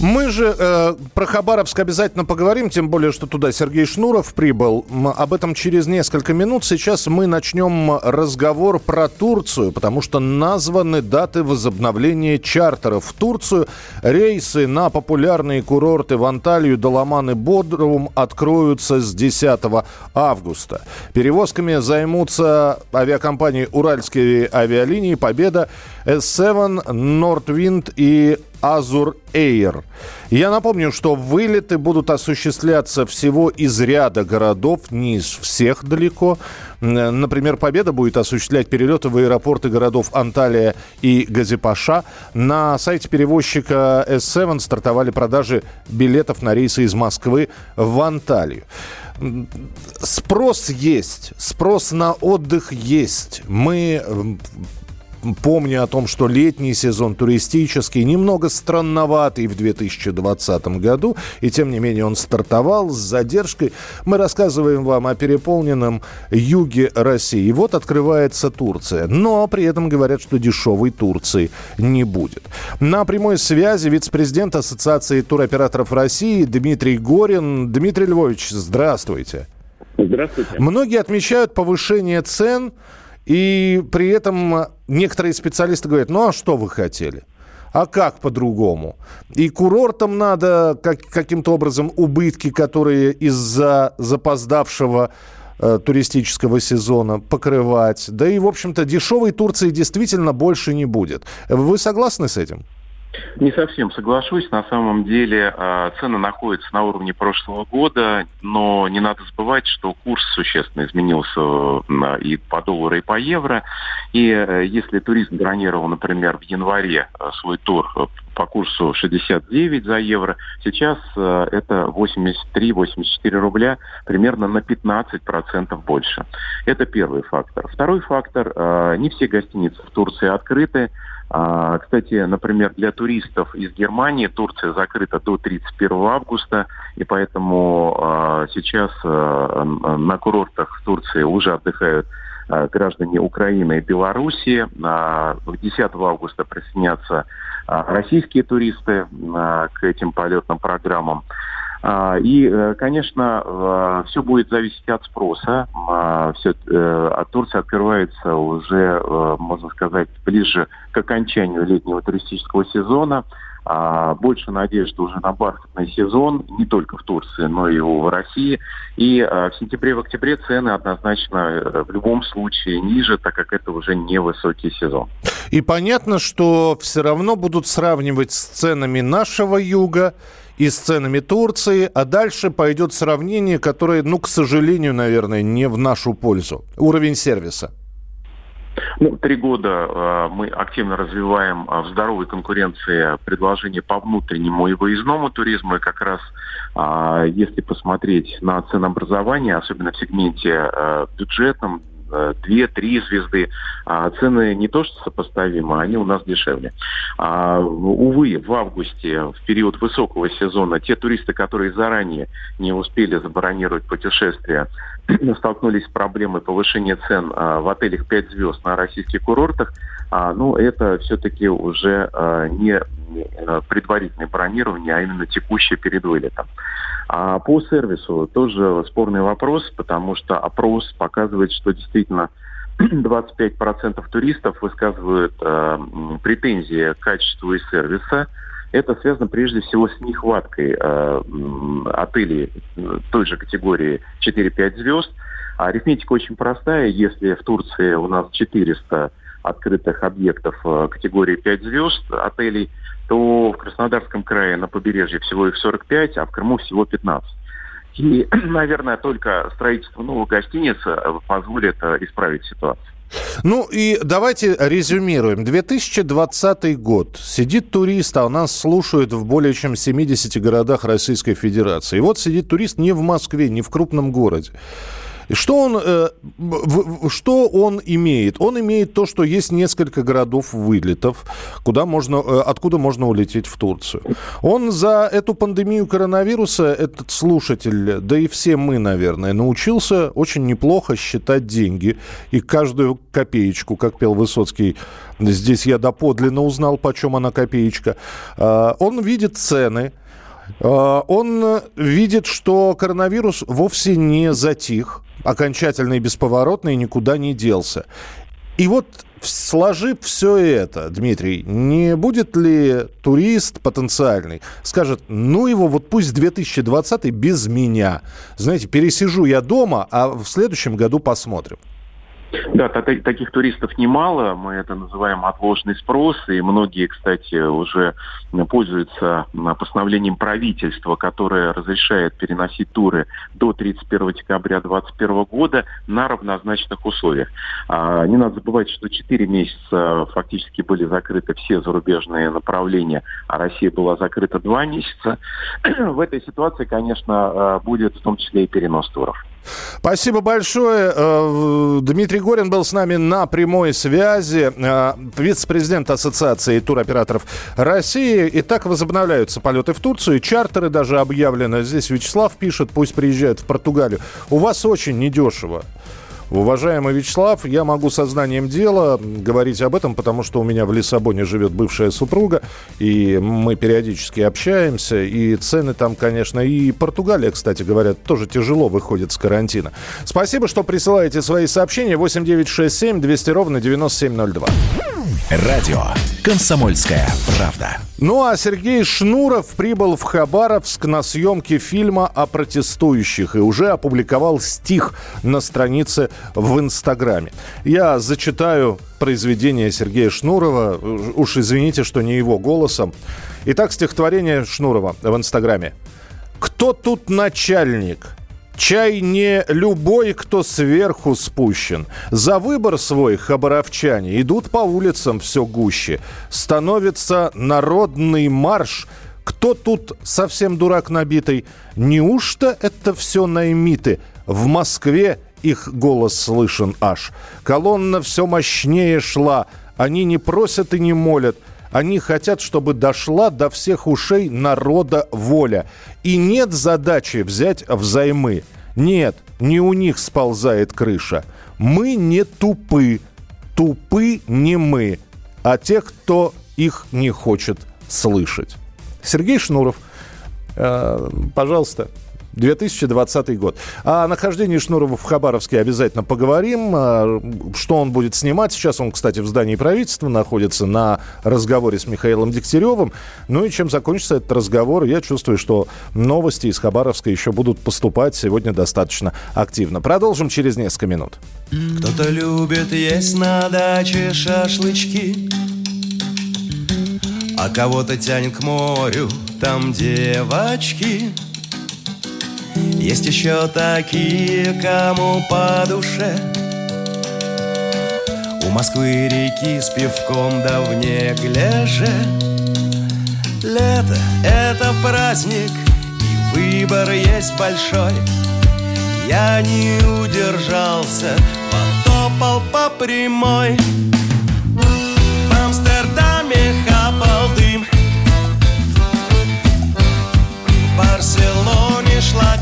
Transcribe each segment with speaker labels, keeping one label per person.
Speaker 1: Мы же э, про Хабаровск обязательно поговорим, тем более, что туда Сергей Шнуров прибыл. Об этом через несколько минут. Сейчас мы начнем разговор про Турцию, потому что названы даты возобновления чартеров в Турцию. Рейсы на популярные курорты в Анталию, Доломан и Бодрум откроются с 10 августа. Перевозками займутся авиакомпании «Уральские авиалинии», «Победа», S7, Nordwind и Азур Эйр. Я напомню, что вылеты будут осуществляться всего из ряда городов, не из всех далеко. Например, Победа будет осуществлять перелеты в аэропорты городов Анталия и Газипаша. На сайте перевозчика S7 стартовали продажи билетов на рейсы из Москвы в Анталию. Спрос есть, спрос на отдых есть. Мы помню о том, что летний сезон туристический немного странноватый в 2020 году, и тем не менее он стартовал с задержкой. Мы рассказываем вам о переполненном юге России. И вот открывается Турция, но при этом говорят, что дешевой Турции не будет. На прямой связи вице-президент Ассоциации туроператоров России Дмитрий Горин. Дмитрий Львович, здравствуйте.
Speaker 2: Здравствуйте.
Speaker 1: Многие отмечают повышение цен и при этом некоторые специалисты говорят, ну а что вы хотели? А как по-другому? И курортам надо как, каким-то образом убытки, которые из-за запоздавшего э, туристического сезона покрывать. Да и, в общем-то, дешевой Турции действительно больше не будет. Вы согласны с этим?
Speaker 2: Не совсем соглашусь. На самом деле а, цены находятся на уровне прошлого года, но не надо забывать, что курс существенно изменился и по доллару, и по евро. И э, если турист бронировал, например, в январе э, свой тур по курсу 69 за евро, сейчас э, это 83-84 рубля, примерно на 15% больше. Это первый фактор. Второй фактор, не все гостиницы в Турции открыты. А, кстати, например, для туристов из Германии Турция закрыта до 31 августа, и поэтому а, сейчас а, на курортах Турции уже отдыхают граждане Украины и Белоруссии. 10 августа присоединятся российские туристы к этим полетным программам. А, и, э, конечно, э, все будет зависеть от спроса. А, все, э, от Турции открывается уже, можно сказать, ближе к окончанию летнего туристического сезона. А, больше надежды уже на бархатный сезон, не только в Турции, но и в России. И в сентябре, в октябре цены однозначно в любом случае ниже, так как это уже не высокий сезон.
Speaker 1: И понятно, что все равно будут сравнивать с ценами нашего юга и с ценами Турции, а дальше пойдет сравнение, которое, ну, к сожалению, наверное, не в нашу пользу. Уровень сервиса.
Speaker 2: Ну, три года э, мы активно развиваем э, в здоровой конкуренции предложение по внутреннему и выездному туризму. И как раз, э, если посмотреть на ценообразование, особенно в сегменте э, бюджетном, Э, две-три звезды. А цены не то что сопоставимы, они у нас дешевле. А, увы, в августе, в период высокого сезона, те туристы, которые заранее не успели забронировать путешествия, столкнулись с проблемой повышения цен а, в отелях 5 звезд на российских курортах, а, ну, это все-таки уже а, не предварительное бронирование, а именно текущее перед вылетом. А по сервису тоже спорный вопрос, потому что опрос показывает, что действительно 25% туристов высказывают э, претензии к качеству и сервиса. Это связано прежде всего с нехваткой э, отелей той же категории 4-5 звезд. А арифметика очень простая. Если в Турции у нас 400 открытых объектов э, категории 5 звезд отелей, то в Краснодарском крае на побережье всего их 45, а в Крыму всего 15. И, наверное, только строительство новых гостиниц э, позволит э, исправить ситуацию.
Speaker 1: Ну и давайте резюмируем. 2020 год. Сидит турист, а у нас слушают в более чем 70 городах Российской Федерации. И вот сидит турист не в Москве, не в крупном городе. Что он, э, что он имеет? Он имеет то, что есть несколько городов вылетов, куда можно, э, откуда можно улететь в Турцию. Он за эту пандемию коронавируса, этот слушатель, да и все мы, наверное, научился очень неплохо считать деньги. И каждую копеечку, как пел Высоцкий, здесь я доподлинно узнал, почем она копеечка. Э, он видит цены, э, он видит, что коронавирус вовсе не затих окончательно и бесповоротно и никуда не делся. И вот сложив все это, Дмитрий, не будет ли турист потенциальный, скажет, ну его вот пусть 2020 без меня. Знаете, пересижу я дома, а в следующем году посмотрим.
Speaker 2: Да, таких туристов немало. Мы это называем отложенный спрос. И многие, кстати, уже пользуются постановлением правительства, которое разрешает переносить туры до 31 декабря 2021 года на равнозначных условиях. А, не надо забывать, что 4 месяца фактически были закрыты все зарубежные направления, а Россия была закрыта 2 месяца. В этой ситуации, конечно, а, будет в том числе и перенос туров.
Speaker 1: Спасибо большое. Э, Дмитрий Горин был с нами на прямой связи. Э, вице-президент Ассоциации туроператоров России. Итак, возобновляются полеты в Турцию. Чартеры даже объявлены. Здесь Вячеслав пишет, пусть приезжают в Португалию. У вас очень недешево. Уважаемый Вячеслав, я могу сознанием дела говорить об этом, потому что у меня в Лиссабоне живет бывшая супруга, и мы периодически общаемся, и цены там, конечно, и Португалия, кстати, говорят, тоже тяжело выходит с карантина. Спасибо, что присылаете свои сообщения. 8967 200 ровно 9702.
Speaker 3: Радио «Комсомольская правда».
Speaker 1: Ну а Сергей Шнуров прибыл в Хабаровск на съемки фильма о протестующих и уже опубликовал стих на странице в Инстаграме. Я зачитаю произведение Сергея Шнурова. Уж извините, что не его голосом. Итак, стихотворение Шнурова в Инстаграме. «Кто тут начальник?» Чай не любой, кто сверху спущен. За выбор свой хабаровчане идут по улицам все гуще. Становится народный марш. Кто тут совсем дурак набитый? Неужто это все наймиты? В Москве их голос слышен аж. Колонна все мощнее шла. Они не просят и не молят. Они хотят, чтобы дошла до всех ушей народа воля. И нет задачи взять взаймы. Нет, не у них сползает крыша. Мы не тупы. Тупы не мы, а те, кто их не хочет слышать. Сергей Шнуров, э, пожалуйста, 2020 год. О нахождении Шнурова в Хабаровске обязательно поговорим. А, что он будет снимать? Сейчас он, кстати, в здании правительства находится на разговоре с Михаилом Дегтяревым. Ну и чем закончится этот разговор, я чувствую, что новости из Хабаровска еще будут поступать сегодня достаточно активно. Продолжим через несколько минут.
Speaker 4: Кто-то любит есть на даче шашлычки, а кого-то тянет к морю, там девочки – есть еще такие, кому по душе. У Москвы реки с пивком да в неглиже. Лето — это праздник, и выбор есть большой. Я не удержался, потопал по прямой. В Амстердаме хапал дым. В Барселоне шла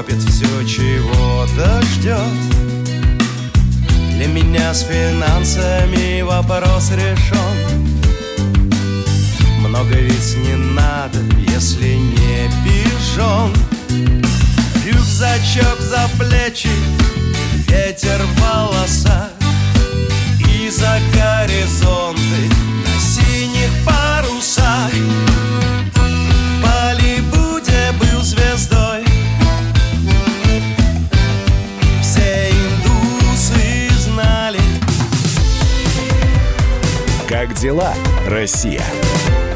Speaker 4: торопит все, чего дождет. Для меня с финансами вопрос решен Много ведь не надо, если не пижон. Рюкзачок за плечи, ветер в волосах. И за горизонты
Speaker 3: Как дела, Россия?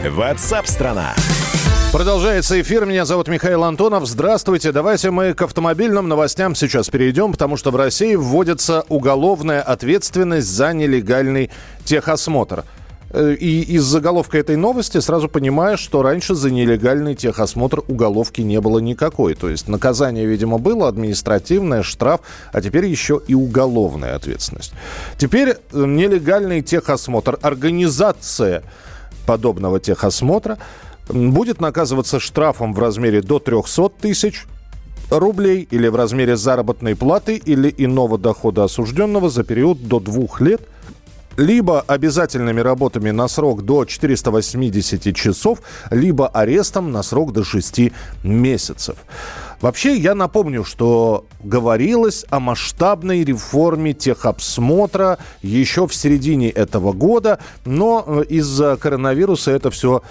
Speaker 3: Ватсап-страна!
Speaker 1: Продолжается эфир. Меня зовут Михаил Антонов. Здравствуйте. Давайте мы к автомобильным новостям сейчас перейдем, потому что в России вводится уголовная ответственность за нелегальный техосмотр. Э, и из заголовка этой новости сразу понимаешь, что раньше за нелегальный техосмотр уголовки не было никакой. То есть наказание, видимо, было административное, штраф, а теперь еще и уголовная ответственность. Теперь э, нелегальный техосмотр, организация подобного техосмотра – будет наказываться штрафом в размере до 300 тысяч рублей или в размере заработной платы или иного дохода осужденного за период до двух лет – либо обязательными работами на срок до 480 часов, либо арестом на срок до 6 месяцев. Вообще, я напомню, что говорилось о масштабной реформе техобсмотра еще в середине этого года, но э, из-за коронавируса это все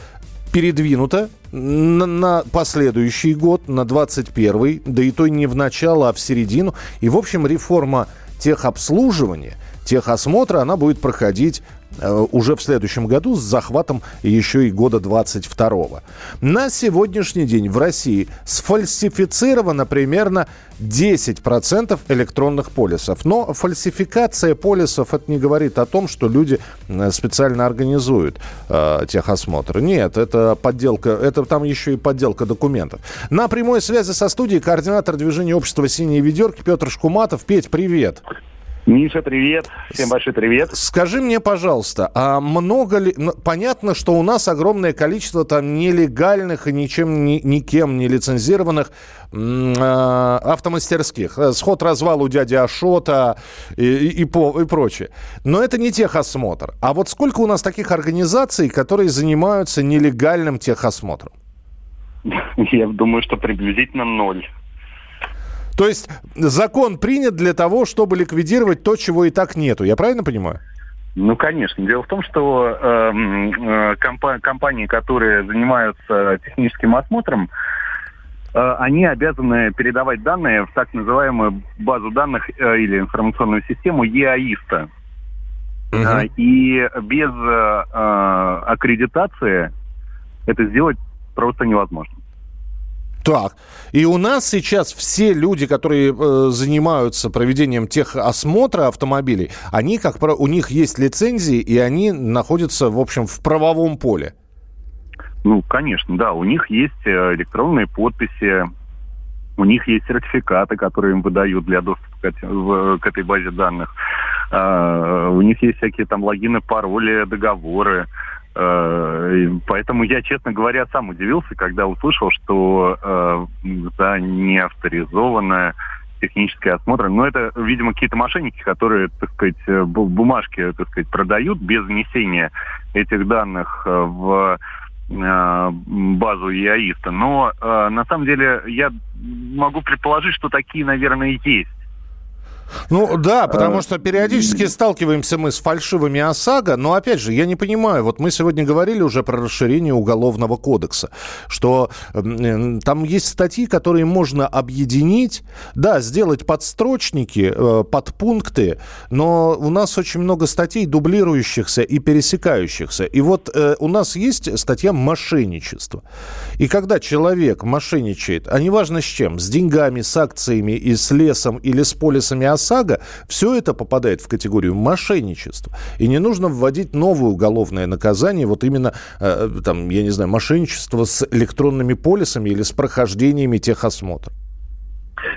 Speaker 1: передвинуто на, на последующий год, на 21 да и то не в начало, а в середину. И, в общем, реформа техобслуживания, техосмотра, она будет проходить Э, уже в следующем году с захватом еще и года 22 На сегодняшний день в России сфальсифицировано примерно 10% электронных полисов. Но фальсификация полисов это не говорит о том, что люди э, специально организуют э, техосмотр. Нет, это подделка, это там еще и подделка документов. На прямой связи со студией координатор движения общества «Синие ведерки» Петр Шкуматов. Петь, привет.
Speaker 5: Миша, привет. Всем большой привет.
Speaker 1: Скажи мне, пожалуйста, а много ли... Понятно, что у нас огромное количество там нелегальных и ничем, ни, никем не лицензированных э, автомастерских. Э, сход-развал у дяди Ашота и, и, и, по, и прочее. Но это не техосмотр. А вот сколько у нас таких организаций, которые занимаются нелегальным техосмотром?
Speaker 5: Я думаю, что приблизительно ноль.
Speaker 1: То есть закон принят для того, чтобы ликвидировать то, чего и так нету. Я правильно понимаю?
Speaker 5: Ну, конечно. Дело в том, что эм, э, компа- компании, которые занимаются техническим осмотром, э, они обязаны передавать данные в так называемую базу данных э, или информационную систему ЕАИСТа. Э, и без э, аккредитации это сделать просто невозможно.
Speaker 1: Так. И у нас сейчас все люди, которые э, занимаются проведением техосмотра автомобилей, они, как правило, у них есть лицензии, и они находятся, в общем, в правовом поле.
Speaker 5: Ну, конечно, да. У них есть э, электронные подписи, у них есть сертификаты, которые им выдают для доступа к, в, к этой базе данных. Uh, у них есть всякие там логины, пароли, договоры. Поэтому я, честно говоря, сам удивился, когда услышал, что э, за неавторизованное технический осмотр. Но это, видимо, какие-то мошенники, которые, так сказать, э, бумажки, так сказать, продают без внесения этих данных в базу ИАИСТа. Но на самом деле я могу предположить, что такие, наверное, есть.
Speaker 1: Ну да, потому что периодически сталкиваемся мы с фальшивыми ОСАГО, но опять же, я не понимаю, вот мы сегодня говорили уже про расширение Уголовного кодекса, что э, там есть статьи, которые можно объединить, да, сделать подстрочники, э, подпункты, но у нас очень много статей дублирующихся и пересекающихся. И вот э, у нас есть статья мошенничество. И когда человек мошенничает, а неважно с чем, с деньгами, с акциями и с лесом или с полисами ОСАГО, все это попадает в категорию мошенничества. И не нужно вводить новое уголовное наказание, вот именно, э, там, я не знаю, мошенничество с электронными полисами или с прохождениями техосмотра.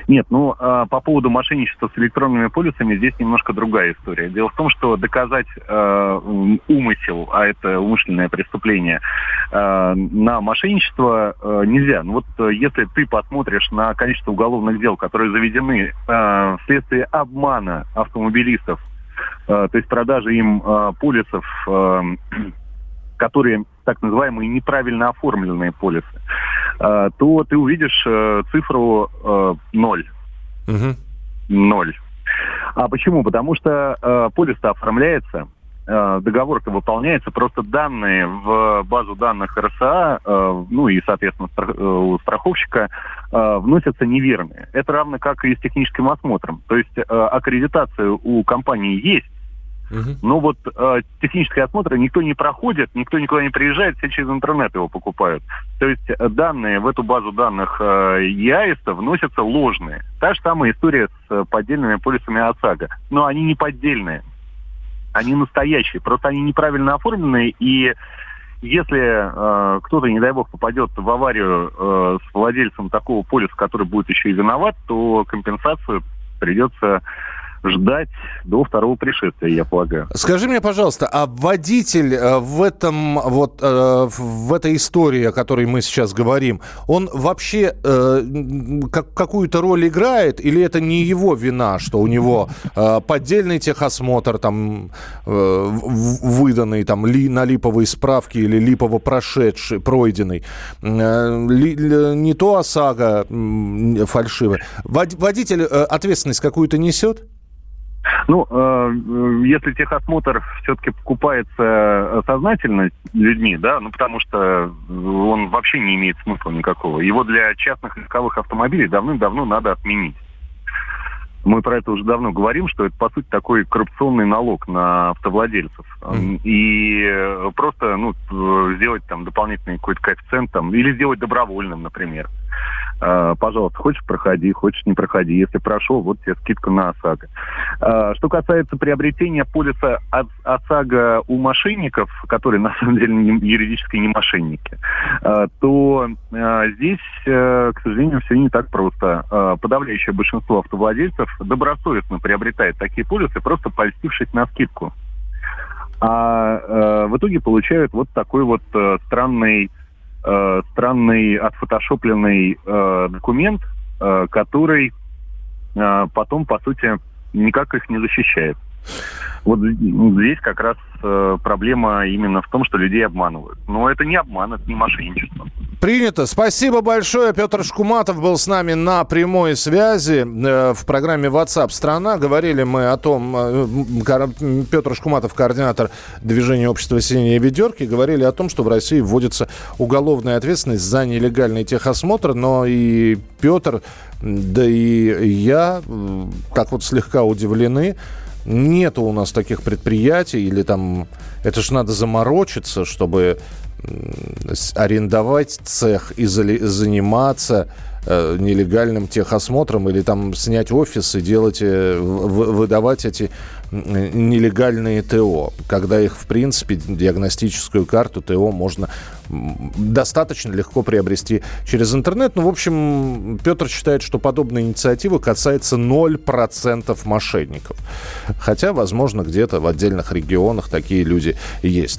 Speaker 5: Нет, ну э, по поводу мошенничества с электронными полисами здесь немножко другая история. Дело в том, что доказать э, умысел, а это умышленное преступление, э, на мошенничество э, нельзя. Ну вот э, если ты посмотришь на количество уголовных дел, которые заведены э, вследствие обмана автомобилистов, э, то есть продажи им э, полисов, э, которые так называемые неправильно оформленные полисы, э, то ты увидишь э, цифру э, ноль. Угу. Ноль. А почему? Потому что э, полис-то оформляется, э, договор-то выполняется, просто данные в базу данных РСА, э, ну и, соответственно, э, у страховщика э, вносятся неверные. Это равно как и с техническим осмотром. То есть э, аккредитация у компании есть, Угу. Но вот э, технический осмотр никто не проходит, никто никуда не приезжает, все через интернет его покупают. То есть э, данные в эту базу данных э, вносятся ложные. Та же самая история с э, поддельными полисами ОСАГО. Но они не поддельные. Они настоящие, просто они неправильно оформлены, и если э, кто-то, не дай бог, попадет в аварию э, с владельцем такого полиса, который будет еще и виноват, то компенсацию придется ждать до второго пришествия, я полагаю.
Speaker 1: Скажи мне, пожалуйста, а водитель э, в этом вот э, в этой истории, о которой мы сейчас говорим, он вообще э, как, какую-то роль играет, или это не его вина, что у него поддельный техосмотр там выданный там ли, на липовой справке или липово прошедший, пройденный, не то ОСАГО фальшивая. Водитель ответственность какую-то несет?
Speaker 5: Ну, э, если техосмотр все-таки покупается э, сознательно людьми, да, ну потому что он вообще не имеет смысла никакого. Его для частных легковых автомобилей давным-давно надо отменить. Мы про это уже давно говорим, что это, по сути, такой коррупционный налог на автовладельцев. Mm. И э, просто ну, сделать там дополнительный какой-то коэффициент там, или сделать добровольным, например. А, пожалуйста, хочешь проходи, хочешь не проходи. Если прошел, вот тебе скидка на ОСАГО. А, что касается приобретения полиса ОСАГО у мошенников, которые на самом деле юридически не мошенники, а, то здесь, э, к сожалению, все не так просто. Подавляющее большинство автовладельцев добросовестно приобретает такие полисы, просто польстившись на скидку. А э, в итоге получают вот такой вот э, странный э, странный отфотошопленный э, документ, э, который э, потом, по сути, никак их не защищает. Вот здесь как раз э, проблема именно в том, что людей обманывают. Но это не обман, это не мошенничество.
Speaker 1: Принято. Спасибо большое. Петр Шкуматов был с нами на прямой связи э, в программе WhatsApp страна. Говорили мы о том, э, Петр Шкуматов, координатор движения общества «Синие ведерки», говорили о том, что в России вводится уголовная ответственность за нелегальный техосмотр, но и Петр, да и я, как вот слегка удивлены, Нету у нас таких предприятий, или там это же надо заморочиться, чтобы арендовать цех и заниматься э, нелегальным техосмотром или там снять офис и делать, э, выдавать эти нелегальные ТО, когда их, в принципе, диагностическую карту ТО можно достаточно легко приобрести через интернет. Ну, в общем, Петр считает, что подобная инициатива касается 0% мошенников. Хотя, возможно, где-то в отдельных регионах такие люди есть.